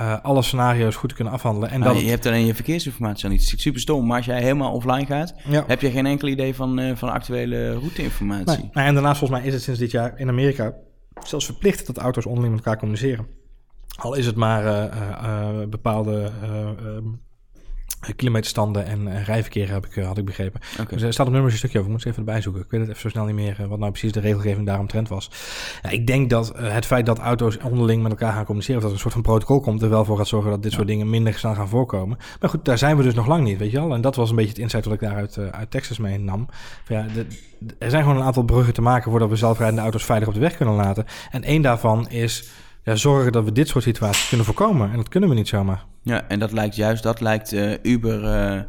uh, alle scenario's goed te kunnen afhandelen. En Nou, dat je hebt alleen je verkeersinformatie al niet. Super stom, maar als jij helemaal offline gaat, ja. heb je geen enkel idee van, eh, van actuele routeinformatie. Nee. Nou, en daarnaast volgens mij is het sinds dit jaar in Amerika zelfs verplicht dat auto's onderling met elkaar communiceren. Al is het maar uh, uh, bepaalde kilometerstanden en uh, rijverkeer heb ik, uh, had ik begrepen. Okay. Dus er staat op nummers een stukje over. Ik moet ze even erbij zoeken. Ik weet het even zo snel niet meer wat nou precies de regelgeving daaromtrent was. Ja, ik denk dat het feit dat auto's onderling met elkaar gaan communiceren... of dat er een soort van protocol komt... er wel voor gaat zorgen dat dit ja. soort dingen minder snel gaan voorkomen. Maar goed, daar zijn we dus nog lang niet, weet je wel. En dat was een beetje het insight wat ik daar uit, Texas mee nam. Ja, de, de, er zijn gewoon een aantal bruggen te maken... voordat we zelfrijdende auto's veilig op de weg kunnen laten. En één daarvan is ja, zorgen dat we dit soort situaties kunnen voorkomen. En dat kunnen we niet zomaar. Ja, en dat lijkt juist, dat lijkt uh, Uber uh,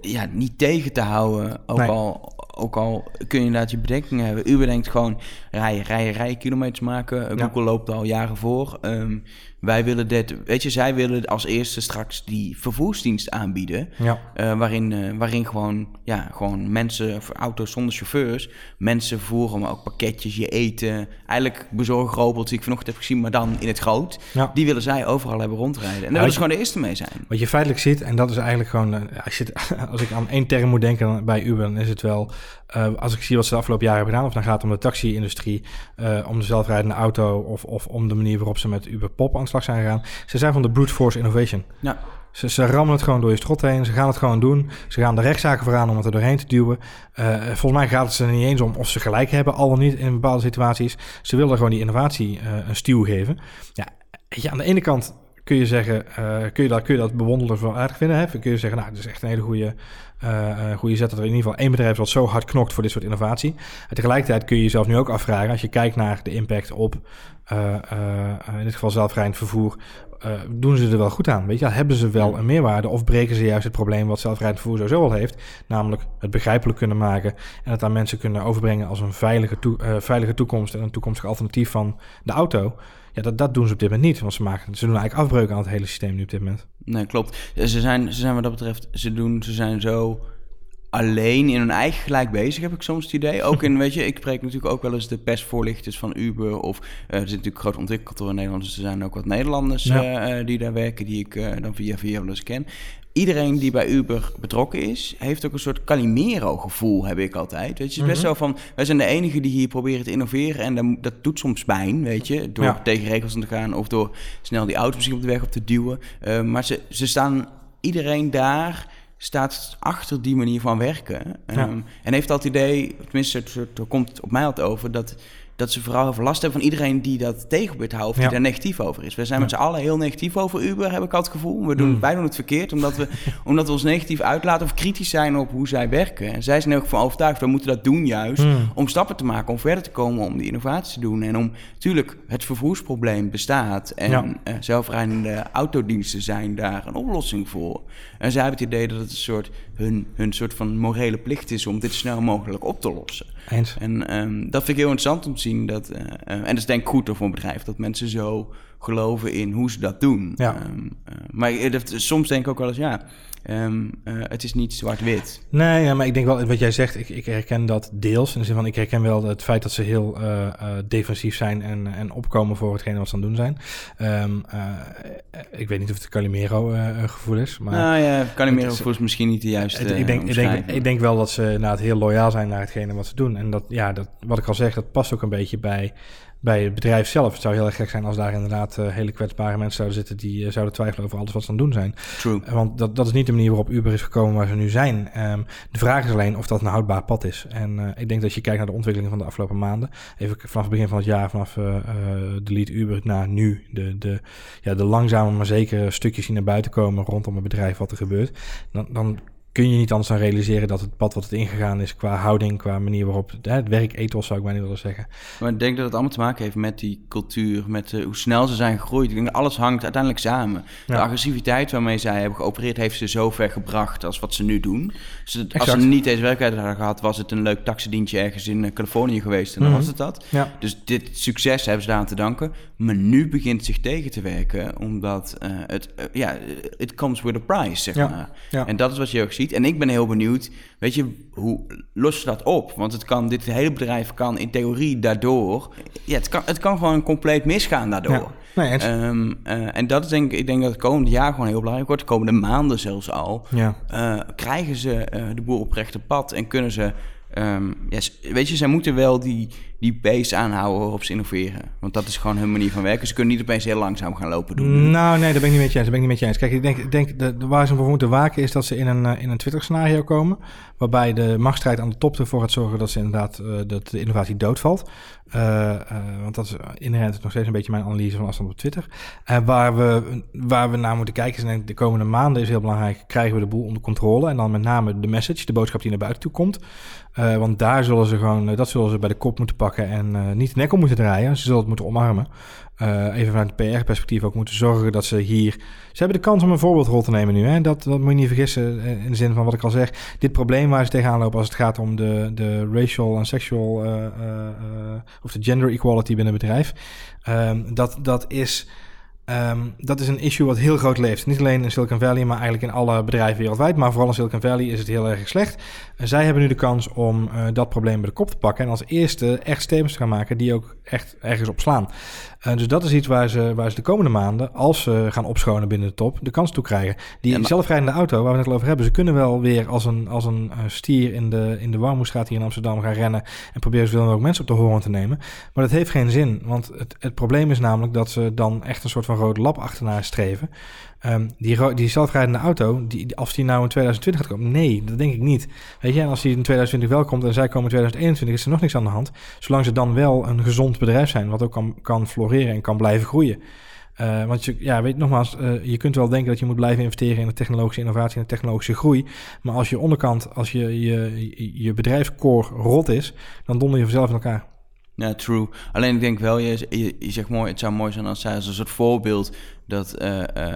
ja, niet tegen te houden. Ook, nee. al, ook al kun je inderdaad je bedenkingen hebben. Uber denkt gewoon rijden, rijden, rijden, kilometers maken. Ja. Google loopt al jaren voor. Um, wij willen dit, weet je, zij willen als eerste straks die vervoersdienst aanbieden. Ja. Uh, waarin, uh, waarin gewoon, ja, gewoon mensen, auto's zonder chauffeurs, mensen vervoeren, maar ook pakketjes, je eten. Eigenlijk bezorgrobots die ik vanochtend heb gezien, maar dan in het groot. Ja. Die willen zij overal hebben rondrijden. En daar willen ze gewoon de eerste mee zijn. Wat je feitelijk ziet, en dat is eigenlijk gewoon, uh, als, je, als ik aan één term moet denken bij Uber, dan is het wel, uh, als ik zie wat ze de afgelopen jaren hebben gedaan, of dan gaat het om de taxi-industrie, om de zelfrijdende auto, of, of om de manier waarop ze met Uber Pop aan slag zijn gegaan. Ze zijn van de brute force innovation. Ja. Ze, ze rammen het gewoon door je strot heen. Ze gaan het gewoon doen. Ze gaan de rechtszaken vooraan om het er doorheen te duwen. Uh, volgens mij gaat het er niet eens om of ze gelijk hebben, al of niet in bepaalde situaties. Ze willen gewoon die innovatie uh, een stuw geven. Ja, ja, aan de ene kant kun je zeggen, uh, kun, je dat, kun je dat bewonderen wel aardig vinden. Hè? Kun je zeggen, nou, het is echt een hele goede, uh, goede zet dat er in ieder geval één bedrijf is wat zo hard knokt voor dit soort innovatie. En tegelijkertijd kun je jezelf nu ook afvragen, als je kijkt naar de impact op, uh, in dit geval zelfrijdend vervoer, doen ze er wel goed aan? Weet je, hebben ze wel een meerwaarde of breken ze juist het probleem wat zelfrijdend vervoer sowieso al heeft, namelijk het begrijpelijk kunnen maken en het aan mensen kunnen overbrengen als een veilige, toe, veilige toekomst en een toekomstig alternatief van de auto? Ja, dat, dat doen ze op dit moment niet, want ze, maken, ze doen eigenlijk afbreuk aan het hele systeem nu op dit moment. Nee, klopt. Ze zijn, ze zijn wat dat betreft, ze doen, ze zijn zo alleen in hun eigen gelijk bezig, heb ik soms het idee. Ook in, weet je, ik spreek natuurlijk ook wel eens de persvoorlichters van Uber. Of uh, er zit natuurlijk groot ontwikkelkantoor in Nederland. Dus er zijn ook wat Nederlanders ja. uh, die daar werken, die ik uh, dan via via wel eens ken. Iedereen die bij Uber betrokken is, heeft ook een soort Calimero-gevoel, heb ik altijd. Weet je, het is best -hmm. zo van, wij zijn de enigen die hier proberen te innoveren. En dan, dat doet soms pijn, weet je, door ja. tegen regels te gaan of door snel die auto misschien op de weg op te duwen. Uh, maar ze, ze staan, iedereen daar staat achter die manier van werken. Ja. Um, en heeft dat idee, tenminste, het, het komt op mij altijd over, dat, dat ze vooral last hebben van iedereen die dat tegen probeert te houden, of die daar negatief over is. We zijn met z'n allen heel negatief over Uber, heb ik het gevoel. We doen, Mm. Wij doen het verkeerd, omdat we, omdat we ons negatief uitlaten of kritisch zijn op hoe zij werken. En zij zijn er ook van overtuigd, we moeten dat doen juist, Mm. om stappen te maken, om verder te komen, om die innovatie te doen. En om, natuurlijk, het vervoersprobleem bestaat. En Ja. eh, zelfrijdende autodiensten zijn daar een oplossing voor. En zij hebben het idee dat het een soort, hun, hun soort van morele plicht is om dit snel mogelijk op te lossen. Eens. En ehm, dat vind ik heel interessant om te zien. Dat, eh, eh, en dat is denk ik goed voor een bedrijf, dat mensen zo geloven in hoe ze dat doen. Ja. Ehm, eh, maar eh, soms denk ik ook wel eens, ja, ehm, eh, het is niet zwart-wit. Nee, ja, maar ik denk wel, wat jij zegt, ik, ik herken dat deels. In de zin van, ik herken wel het feit dat ze heel eh, eh, defensief zijn en, en opkomen voor hetgene wat ze aan het doen zijn. Ehm, eh, ik weet niet of het Calimero-gevoel is, maar... nou ja, Calimero het is- is misschien niet de juiste ik, denk, ik, denk, omschrijving. ik denk wel dat ze inderdaad heel loyaal zijn naar hetgene wat ze doen. En dat, ja, dat, wat ik al zeg, dat past ook een beetje bij bij het bedrijf zelf. Het zou heel erg gek zijn als daar inderdaad uh, hele kwetsbare mensen zouden zitten die uh, zouden twijfelen over alles wat ze aan het doen zijn. True. Uh, want dat, dat is niet de manier waarop Uber is gekomen waar ze nu zijn. Um, de vraag is alleen of dat een houdbaar pad is. En ik denk dat je kijkt naar de ontwikkeling van de afgelopen maanden. Even vanaf het begin van het jaar, vanaf de lead Uber naar nu. De, de, ja, de langzame maar zekere stukjes die naar buiten komen rondom het bedrijf wat er gebeurt. Dan, dan kun je niet anders dan realiseren dat het pad wat het ingegaan is qua houding, qua manier waarop het, het werk ethos zou ik bijna willen zeggen. Maar ik denk dat het allemaal te maken heeft met die cultuur, met uh, hoe snel ze zijn gegroeid. Ik denk dat alles hangt uiteindelijk samen. Ja. De agressiviteit waarmee zij hebben geopereerd heeft ze zo ver gebracht als wat ze nu doen. Dus het, als ze niet deze werkwijze hadden gehad, was het een leuk taxidientje ergens in uh, Californië geweest en dan mm -hmm. was het dat. Ja. Dus dit succes hebben ze daar aan te danken. Maar nu begint het zich tegen te werken, omdat uh, het, ja, it comes with a price, zeg ja. maar. En dat is wat je ook ziet. En ik ben heel benieuwd, weet je, hoe los je dat op? Want het kan, dit hele bedrijf kan in theorie daardoor... Ja, het kan, het kan gewoon compleet misgaan daardoor. Ja. Nee, um, uh, en dat is denk ik, ik denk dat het komende jaar gewoon heel belangrijk wordt. De komende maanden zelfs al. Ja. Uh, krijgen ze uh, de boer op rechte pad en kunnen ze... Um, weet je, zij moeten wel die, die pace aanhouden waarop ze innoveren. Want dat is gewoon hun manier van werken. Ze kunnen niet opeens heel langzaam gaan lopen doen. Nou, nee, daar ben ik niet met je eens. Daar ben ik niet met je eens. Kijk, ik denk, ik denk de, waar ze voor moeten waken is dat ze in een, in een Twitter-scenario komen. Waarbij de machtsstrijd aan de top ervoor gaat zorgen dat ze inderdaad uh, dat de innovatie doodvalt. Uh, want dat is inherent nog steeds een beetje mijn analyse van afstand op Twitter. waar, we, waar we naar moeten kijken is de komende maanden is heel belangrijk. Krijgen we de boel onder controle? En dan met name de message, de boodschap die naar buiten toe komt. Want daar zullen ze gewoon, dat zullen ze bij de kop moeten pakken en niet de nek om moeten draaien. Ze zullen het moeten omarmen. Even vanuit het PR-perspectief ook moeten zorgen dat ze hier... Ze hebben de kans om een voorbeeldrol te nemen nu. Hè? Dat, dat moet je niet vergissen in de zin van wat ik al zeg. Dit probleem waar ze tegenaan lopen als het gaat om de, de racial en sexual... Of de gender equality binnen het bedrijf. Um, dat, dat is... Um, dat is een issue wat heel groot leeft. Niet alleen in Silicon Valley, maar eigenlijk in alle bedrijven wereldwijd. Maar vooral in Silicon Valley is het heel erg slecht. En zij hebben nu de kans om uh, dat probleem bij de kop te pakken. En als eerste echt statements te gaan maken die ook echt ergens op slaan. Uh, dus dat is iets waar ze, waar ze de komende maanden, als ze gaan opschonen binnen de top, de kans toe krijgen. Die ja, maar... zelfrijdende auto, waar we het al over hebben, ze kunnen wel weer als een, als een uh, stier in de, in de Warmoestraat hier in Amsterdam gaan rennen en proberen zoveel mogelijk mensen op de horen te nemen. Maar dat heeft geen zin, want het, het probleem is namelijk dat ze dan echt een soort van rode lap achterna streven. Um, die, die zelfrijdende auto, die, als die nou in 2020 gaat komen, nee, dat denk ik niet. Weet je, en als die in 2020 wel komt en zij komen in 2021, is er nog niks aan de hand. Zolang ze dan wel een gezond bedrijf zijn, wat ook kan, kan floreren en kan blijven groeien. Uh, want je, ja, weet nogmaals, uh, je kunt wel denken dat je moet blijven investeren in de technologische innovatie en de technologische groei. Maar als je onderkant, als je, je, je bedrijfscore rot is, dan donder je vanzelf in elkaar. Ja, true. Alleen ik denk wel, je, je, zegt mooi, het zou mooi zijn als zij als een soort voorbeeld dat uh, uh,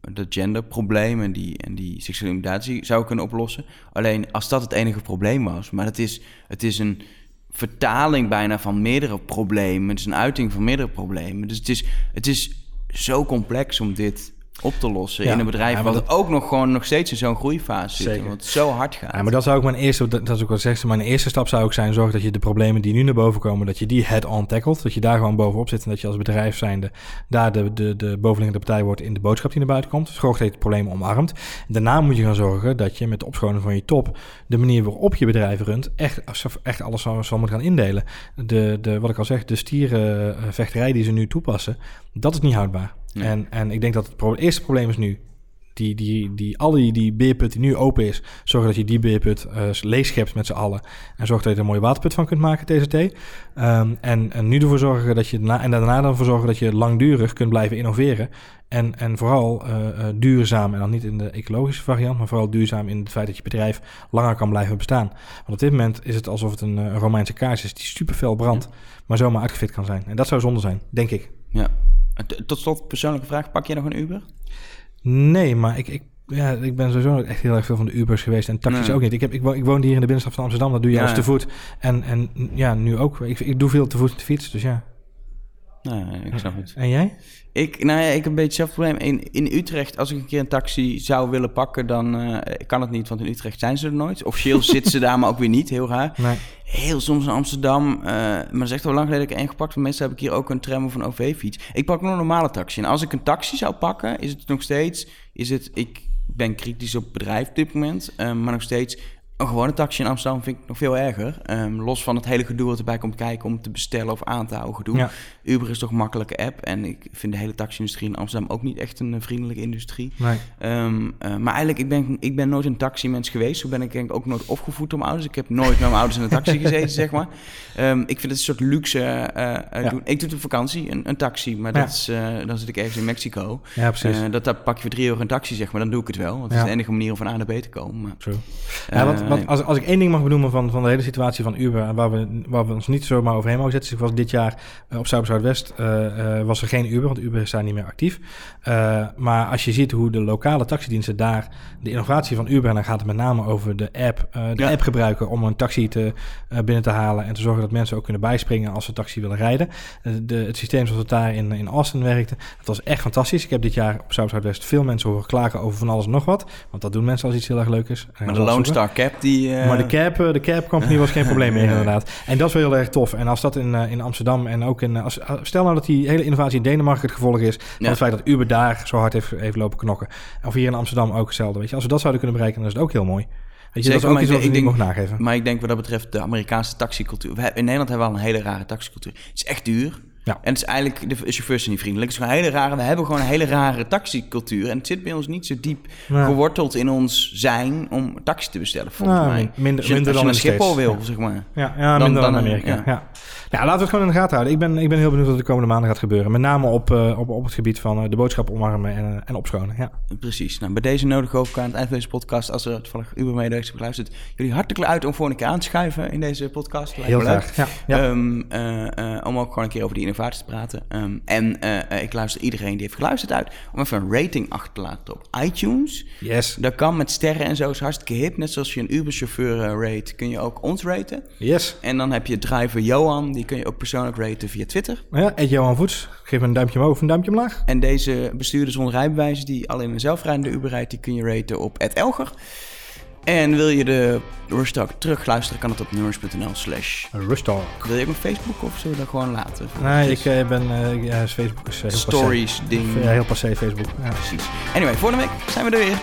de genderprobleem en die, en die seksuele imitatie zou kunnen oplossen. Alleen als dat het enige probleem was, maar het is, het is een vertaling bijna van meerdere problemen. Het is een uiting van meerdere problemen. Dus het is, het is zo complex om dit op te lossen ja, in een bedrijf ja, wat dat... ook nog gewoon nog steeds in zo'n groeifase zit, wat zo hard gaat. Ja, maar dat zou ook mijn eerste, dat is ook wat zegt, mijn eerste stap zou ook zijn zorg dat je de problemen die nu naar boven komen, dat je die head-on tackelt, dat je daar gewoon bovenop zit en dat je als bedrijf zijnde daar de, de, de bovenliggende partij wordt in de boodschap die naar buiten komt. Zorg dat je het probleem omarmt. Daarna moet je gaan zorgen dat je met de opschoning van je top de manier waarop je bedrijf runt echt, echt alles zal, zal moeten gaan indelen. De, de, wat ik al zeg, de stierenvechterij die ze nu toepassen, dat is niet houdbaar. Nee. En, en ik denk dat het, pro het eerste probleem is nu... Die, die, die, al die, die beerput die nu open is... zorg dat je die beerput uh, leeg schept met z'n allen. En zorg dat je er een mooie waterput van kunt maken, TCT. Um, en, en nu ervoor zorgen dat je... Na, en daarna dan ervoor zorgen dat je langdurig kunt blijven innoveren. En, en vooral uh, uh, duurzaam, en dan niet in de ecologische variant... maar vooral duurzaam in het feit dat je bedrijf langer kan blijven bestaan. Want op dit moment is het alsof het een, een Romeinse kaars is... die super fel brandt, maar zomaar uitgefit kan zijn. En dat zou zonde zijn, denk ik. Ja. Tot slot, persoonlijke vraag. Pak je nog een Uber? Nee, maar ik, ik, ja, ik ben sowieso echt heel erg veel van de Ubers geweest. En taxis nee. ook niet. Ik, heb, ik, woon, ik woonde hier in de binnenstad van Amsterdam. Dat doe je ja, als te voet. En, en ja, nu ook. Ik, ik doe veel te voet met de fiets, dus ja. Nee, ik snap het. En jij? Ik, nou ja, ik heb een beetje hetzelfde probleem. In, in Utrecht, als ik een keer een taxi zou willen pakken, dan uh, kan het niet, want in Utrecht zijn ze er nooit. Officieel zitten ze daar, maar ook weer niet, heel raar. Nee. Heel soms in Amsterdam, uh, maar dat is echt al lang geleden dat ik één gepakt. Van mensen heb ik hier ook een tram of een OV-fiets. Ik pak nog een normale taxi. En als ik een taxi zou pakken, is het nog steeds, is het, ik ben kritisch op bedrijf op dit moment, uh, maar nog steeds Een gewone taxi in Amsterdam vind ik nog veel erger. Ehm, los van het hele gedoe wat erbij komt kijken om te bestellen of aan te houden gedoe. Ja. Uber is toch een makkelijke app. En ik vind de hele taxi-industrie in Amsterdam ook niet echt een eh, vriendelijke industrie. Nee. Ehm, eh, maar eigenlijk, ik ben, ik ben nooit een taximens geweest. Zo ben ik denk ik ook nooit opgevoed door mijn ouders. Ik heb nooit met mijn ouders in een taxi gezeten, zeg maar. Ehm, ik vind het een soort luxe eh, Ja. doen. Ik doe het op vakantie, een, een taxi. Maar Ja. dat is, dan zit ik ergens in Mexico. Ja, precies. Dat, daar pak je voor drie euro een taxi, zeg maar. Dan doe ik het wel. Want het is de enige manier om van A naar B te komen. Maar. Ja, wat, wat, als, als ik één ding mag benoemen van, van de hele situatie van Uber, en waar we, waar we ons niet zomaar overheen mogen zetten, is ik was dit jaar eh, op Zuid Zuidwest eh, eh, was er geen Uber, want Uber is daar niet meer actief. Maar als je ziet hoe de lokale taxidiensten daar, de innovatie van Uber, en dan gaat het met name over de app, de Ja. app gebruiken om een taxi te, binnen te halen en te zorgen dat mensen ook kunnen bijspringen als ze taxi willen rijden. De, het systeem zoals het daar in, in Austin werkte, dat was echt fantastisch. Ik heb dit jaar op Zuid Zuidwest veel mensen horen klagen over van alles en nog wat, want dat doen mensen als iets heel erg leuk is. Maar de Lone. Star Cap, die... eh, Maar de cab, eh, de cab company was geen probleem meer inderdaad. En dat is wel heel erg tof. En als dat in, eh, in Amsterdam en ook in... Als, stel nou dat die hele innovatie in Denemarken het gevolg is... van Ja. het feit dat Uber daar zo hard heeft, heeft lopen knokken. Of hier in Amsterdam ook hetzelfde. Weet je? Als we dat zouden kunnen bereiken, dan is het ook heel mooi. Weet je, Zeker, dat is ook iets ik wat denk- niet ik mogen nageven. Maar ik denk wat dat betreft de Amerikaanse taxicultuur. We in Nederland hebben we al een hele rare taxicultuur. Het is echt duur. Ja. En het is eigenlijk, de chauffeurs zijn niet vriendelijk. Het is gewoon een hele rare, we hebben gewoon een hele rare taxicultuur. En het zit bij ons niet zo diep Ja. geworteld in ons zijn om taxi te bestellen, volgens Nou, mij. minder- als je, minder dan naar de Schiphol wil, zeg maar. Ja, ja Dan- minder dan, dan, Amerika. ja. Ja. laten we het gewoon in de gaten houden. Ik ben, ik ben heel benieuwd wat de komende maanden gaat gebeuren. Met name op, eh, op, op het gebied van eh, de boodschap omarmen en, eh, en opschonen. Ja. Precies. Nou, bij deze nodig ook aan het eind van deze podcast, als er toevallig Uber medewerkers hebben geluisterd, jullie hartelijk uit om voor een keer aan te schuiven in deze podcast. Lijkt Heel graag. Ja. Ehm, eh, eh, om ook gewoon een keer over die innovaties te praten. Ehm, en eh, eh, ik luister iedereen die heeft geluisterd uit om even een rating achter te laten op iTunes. yes. Dat kan met sterren en zo, is hartstikke hip. Net zoals je een Uber-chauffeur eh, rate, kun je ook ons raten. Yes. En dan heb je driver Johan, die kun je ook persoonlijk raten via Twitter. Ja, Ed Johan Voets. Geef een duimpje omhoog of een duimpje omlaag. En deze bestuurder zonder rijbewijs, die alleen een zelfrijdende Uber rijdt, die kun je raten op Elger. En wil je de Rush Talk terugluisteren, kan het op nummers.nl slash. Rustalk. Wil je ook een Facebook of zullen we dat gewoon laten? Nee, ik eh, ben... eh, ja, Facebook is eh, heel Stories, ding. Ja, heel passé Facebook. Ja. Precies. Anyway, volgende week zijn we er weer.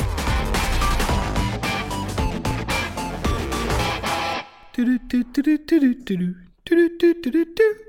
Tudu, tudu, tudu, tudu, tudu, tudu, tudu, tudu.